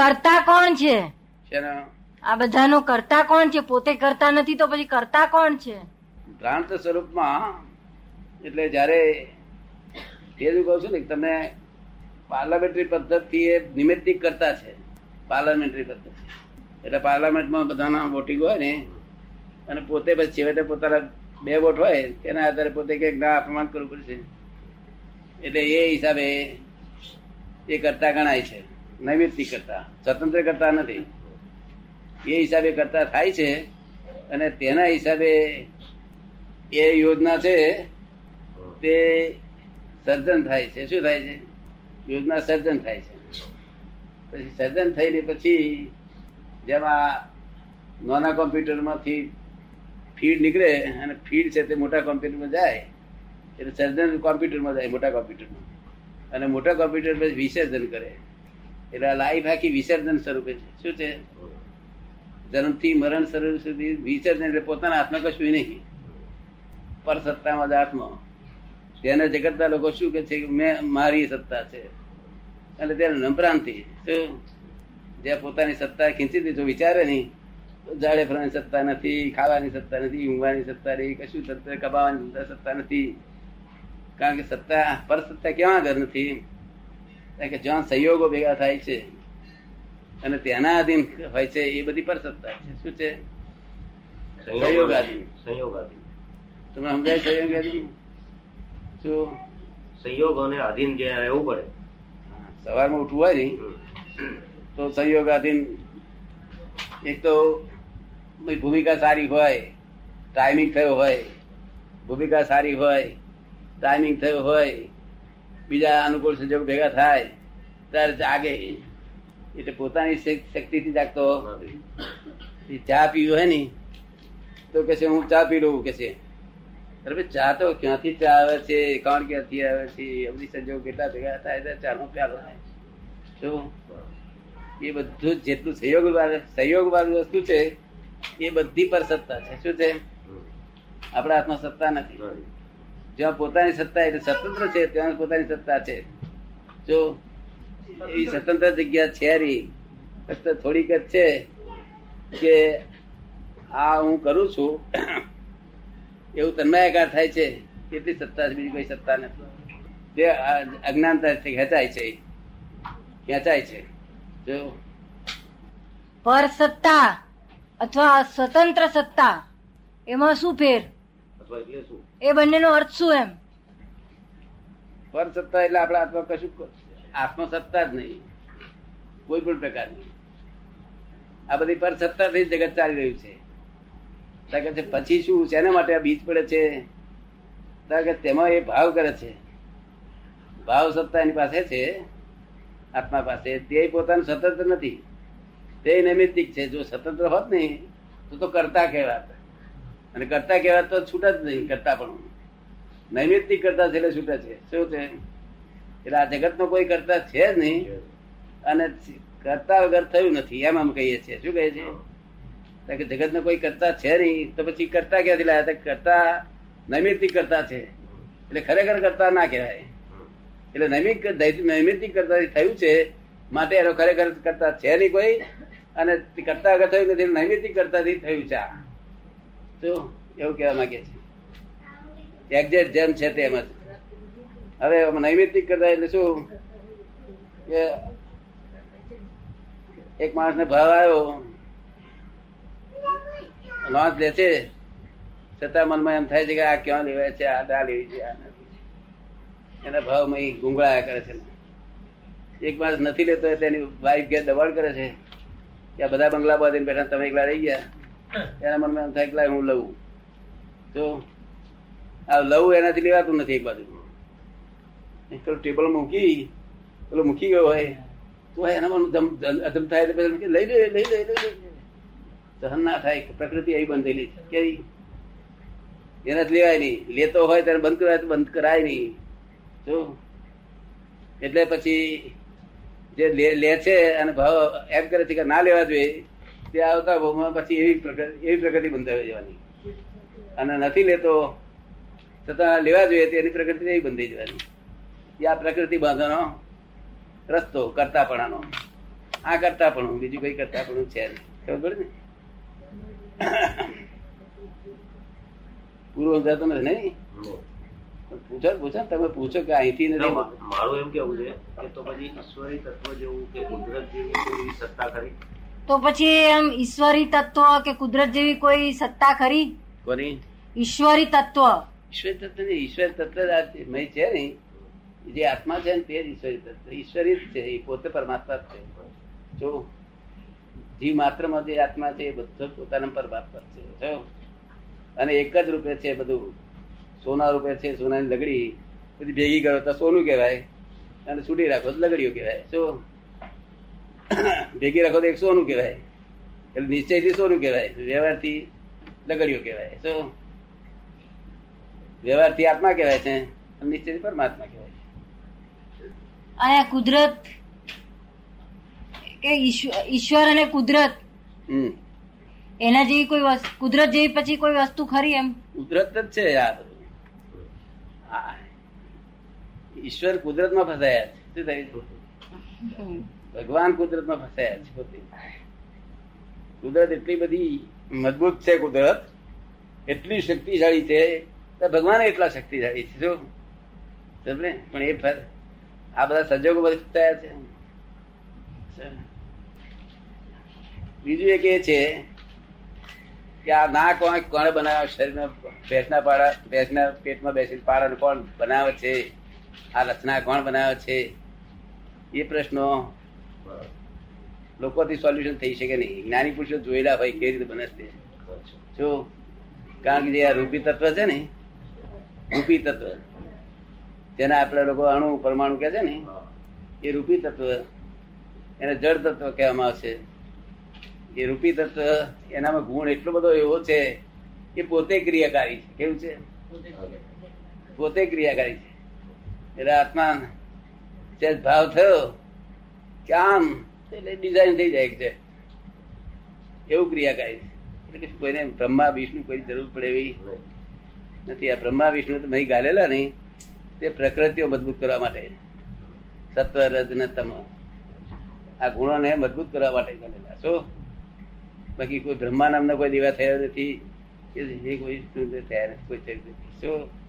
કરતા કોણ છે? આ બધાનો કરતા કોણ છે? પોતે કરતા નથી તો પછી કરતા કોણ છે? ભ્રાંત સ્વરૂપમાં એટલે જયારે એ જ કહું છું ને તમે પાર્લામેન્ટરી પદ્ધતિ એ નિમિત્તિક કરતા છે પાર્લામેન્ટરી પદ્ધતિ. એટલે પાર્લામેન્ટમાં બધાના વોટિંગ હોય ને અને પોતે પછી છેવટે પોતાના બે વોટ હોય તેના આધારે પોતે કે ના અપમાન કરવું પડશે. એટલે એ હિસાબે એ કરતા ગણાય છે. નૈમિત્તિક કરતા, સ્વતંત્ર કરતા નથી. એ હિસાબે કરતા થાય છે અને તેના હિસાબે એ યોજના છે તે સર્જન થાય છે. શું થાય છે? યોજના સર્જન થાય છે. પછી સર્જન થઈને પછી જેમાં નાના કોમ્પ્યુટરમાંથી ફીડ નીકળે અને ફીડ છે તે મોટા કોમ્પ્યુટરમાં જાય, એટલે સર્જન કોમ્પ્યુટરમાં જાય મોટા કોમ્પ્યુટરમાં. અને મોટા કોમ્પ્યુટર પછી વિસર્જન કરે. એટલે લાઈફ આખી વિસર્જન સ્વરૂપે છે. શું છે? જન્મથી મરણ સ્વરૂપ સુધી વિસર્જન એટલે પોતાના હાથમાં કશું નહીં. પર સત્તામાં જ આત્મા તેને જગતના લોકો શું કે છે કે મેં મારી સત્તા છે. એટલે તેને શું? જ્યાં પોતાની સત્તા ખેંચી દીધો વિચારે નહીં જાડે ફરવાની સત્તા નથી, ખાવાની સત્તા નથી, ઊંઘવાની સત્તા નહીં કશું સત્તા, કમાવાની સત્તા નથી. કારણ કે સત્તા પર સત્તા કેવા ઘર નથી? કે જ્યાં સહયોગો ભેગા થાય છે અને તેના આધીન હોય છે એ બધી પર સત્તા છે. શું છે? સહયોગાધીન. સંયોગાધીન તમને સમજાય સંયોગાધીન શું? સહયોગોને આધીન જે રહેવું પડે. સવારમાં ઉઠવું હોય ને તો સહયોગાધીન એક તો ભૂમિકા સારી હોય ટાઈમિંગ થયો હોય ભૂમિકા સારી હોય ટાઈમિંગ થયો હોય બીજા અનુકૂળ સંજોગ ભેગા થાય ત્યારે જાગે એટલે પોતાની શક- શક્તિથી જાગતો. એ ચા પીવું હોય ને તો કે છે હું ચા પી લઉં કે છે. અરે ભાઈ ચા તો ક્યાંથી ચા આવે છે? કોણ ક્યાંથી આવે છે? એ બધી સંજોગ કેટલા ભેગા થાય ત્યારે ચાનો પ્યાલો થાય શું એ બધું જ જેટલું સહયોગ વાળું સહયોગ વાળું વસ્તુ છે એ બધી પર સત્તા છે. શું છે? આપણા હાથમાં સત્તા નથી. જ્યાં પોતાની સત્તા એટલે સ્વતંત્ર છે, ત્યાં પોતાની સત્તા છે. જો એવી સ્વતંત્ર જગ્યા છે ફક્ત થોડીક જ છે કે આ હું કરું છું, એવું તન્માયાકાર થાય છે એટલી સત્તા બીજી કોઈ સત્તા નથી. જે અજ્ઞાનતા ખેંચાય છે ખેંચાય છે. જો પર સત્તા અથવા સ્વતંત્ર સત્તા, એમાં શું ફેર? અથવા એટલે શું? એ બંનેનો અર્થ શું એમ? પર સત્તા એટલે આપણા આત્મા કશું આત્મસત્તા જ નહીં. કોઈ પણ પ્રકારની. આ બધી પર સત્તાથી જ જગત ચાલી રહ્યું છે. કે પછી શું? શેના માટે આ બીજ પડે છે? કે તેમાં એ ભાવ કરે છે. ભાવ સત્તા એની પાસે છે આત્મા પાસે. તે પોતાનું સ્વતંત્ર નથી. તે નૈમિત્તિક છે. જો સ્વતંત્ર હોત નહીં તો તો કરતા કહેવાત. અને કરતા કહેવાત તો છૂટ જ નહીં, કરતા પણ નૈમિત્તિક કરતા છે એટલે છૂટે છે. શું છે? એટલે આ જગત નો કોઈ કરતા છે જ નહીં. અને કરતા વગર થયું નથી. એમ આમ કહીએ છીએ. શું છીએ? કારણ કે જગત નો કોઈ કરતા છે નહીં, તો પછી કરતા ક્યાંથી લાયા? કરતા નૈમિત્તિક કરતા છે. એટલે ખરેખર કરતા ના કહેવાય. એટલે નૈમિક નૈમિત્તિક કરતા થયું છે, માટે એનો ખરેખર કરતા છે નહીં કોઈ. અને કરતા વગર થયું નથી નૈમિત્તિક કરતાથી થયું છે આ. તો એવું કહેવા માંગે છે? એક્ઝેક્ટ જેમ છે તેમ જ. હવે નૈમિત્તિક કરતા એટલે શું? કે એક માણસ ને ભાવ આવ્યો લોન્ચ લે છે, છતાં મનમાં એમ થાય છે કે આ ક્યાં લેવાય છે, આ દા લેવી છે આ નથી એના ભાવમાં ગુંગળાયા કરે છે. એક માણસ નથી લેતો એની વાઈફ ઘેર દબાણ કરે છે. કે આ બધા બંગલા બાંધીને બેઠા તમે એકલા રહી ગયા. એના મનમાં થાય કે હું લઉં. તો આ લવું એનાથી લેવાતું નથી એક બાજુ. ટેબલ મૂકી, પેલો મૂકી ગયો હોય, તો એના ધમ- અધમ થાય તો પછી લઈ લે લઈ લે સહન ના થાય, પ્રકૃતિ આવી બંધ થયેલી છે. કેવી? એનાથી લેવાય નહીં. લેતો હોય ત્યારે બંધ કરાય, તો બંધ કરાય નહીં. જો, એટલે પછી જે લે છે અને ભાવ એમ કરે છે કે ના લેવા જોઈએ તે આવતા ભાવમાં પછી એવી પ્રકૃતિ એવી પ્રકૃતિ બંધાવી જવાની અને નથી લેતો છતાં લેવા જોઈએ તેની પ્રકૃતિ એવી બંધાઈ જવાની. આ પ્રકૃતિ બાંધવાનો રસ્તો કરતાપણાનો. આ કરતા પણ બીજું કઈ કરતા પણ છે. ખબર ને? પૂરો સમજાતું નથી નહીં. પૂછો પૂછો તમે પૂછો કે અહીંથી નથી મારું એમ કેવું છે કે તો પછી ઈશ્વરી તત્વ જેવું કે કુદરત જેવી સત્તા ખરી? તો પછી એમ ઈશ્વરી તત્વ કે કુદરત જેવી કોઈ સત્તા ખરી? કોની? ઈશ્વરી તત્વ. ઈશ્વર તત્વ ઈશ્વર તત્વ મય છે. ને જે આત્મા છે ને તે જ ઈશ્વરી તત્વ. ઈશ્વરી જ છે એ પોતે પરમાત્મા જ છે. જો જીવ માત્રમાં જે આત્મા છે એ બધો પોતાના પરમાત્મા છે. અને એક જ રૂપે છે બધું. સોના રૂપે છે સોનાની લગડી. બધી ભેગી કરો તો સોનું કહેવાય. અને છૂટી રાખો તો લગડીઓ કહેવાય. શું ભેગી રાખો તો એક સોનું કહેવાય. એટલે નિશ્ચયથી સોનું કહેવાય. વ્યવહારથી લગડીઓ કહેવાય. શું વ્યવહારથી આત્મા કહેવાય છે અને નિશ્ચયથી પરમાત્મા કહેવાય છે. આયા કુદરત કે ઈશ્વર અને કુદરત હમ. એના જેવી કોઈ વસ્તુ કુદરત જેવી પછી કોઈ વસ્તુ ખરી એમ? કુદરત જ છે આ ઈશ્વર કુદરતમાં ફસાયા છે. શું થયું? ભગવાન કુદરતમાં ફસાયા છે, પોતે. કુદરત એટલી બધી મજબૂત છે, કુદરત. એટલી શક્તિશાળી છે ભગવાન એટલા શક્તિશાળી છે, જો? પણ એ ફર- આ બધા સંજોગો બધા છે. બીજું એક એ છે કે આ ના કોણ કોણે બનાવ્યા? શરીરમાં ભેંસના પાડા ભેંસના પેટમાં બેસીને પાડા કોણ બનાવે છે? આ રચના કોણ બનાવે છે? એ પ્રશ્નો લોકોથી સોલ્યુશન થઈ શકે નહીં. જ્ઞાની પુરુષો જોયેલા હોય કેવી રીતે બને છે જો, કારણ કે જે આ રૂપી તત્વ છે ને, રૂપી તત્વ, જેને આપણે લોકો અણુ પરમાણુ કે છે ને, એ રૂપી તત્વ, એને જળ તત્વ કહેવામાં આવશે. એ રૂપી તત્વ, એનામાં ગુણ એટલો બધો એવો છે કે પોતે ક્રિયાકારી છે. કેવું છે? પોતે ક્રિયાકારી છે. એટલે આત્મા, જે ભાવ થયો કે આમ, એટલે ડિઝાઇન થઈ જાય છે એવું ક્રિયાકારી છે. એટલે કોઈને બ્રહ્મા, વિષ્ણુ કોઈ જરૂર પડે એવી નથી. આ બ્રહ્મા, વિષ્ણુ તો મહી ગાલેલા નહીં. તે પ્રકૃતિઓ મજબૂત કરવા માટે. સત્વ રજન તમ આ ગુણોને મજબૂત કરવા માટે ગાલેલા. શું? બાકી કોઈ બ્રહ્મા નામના કોઈ દેવા થયા નથી. કે જે કોઈ થયા નથી, કોઈ શું?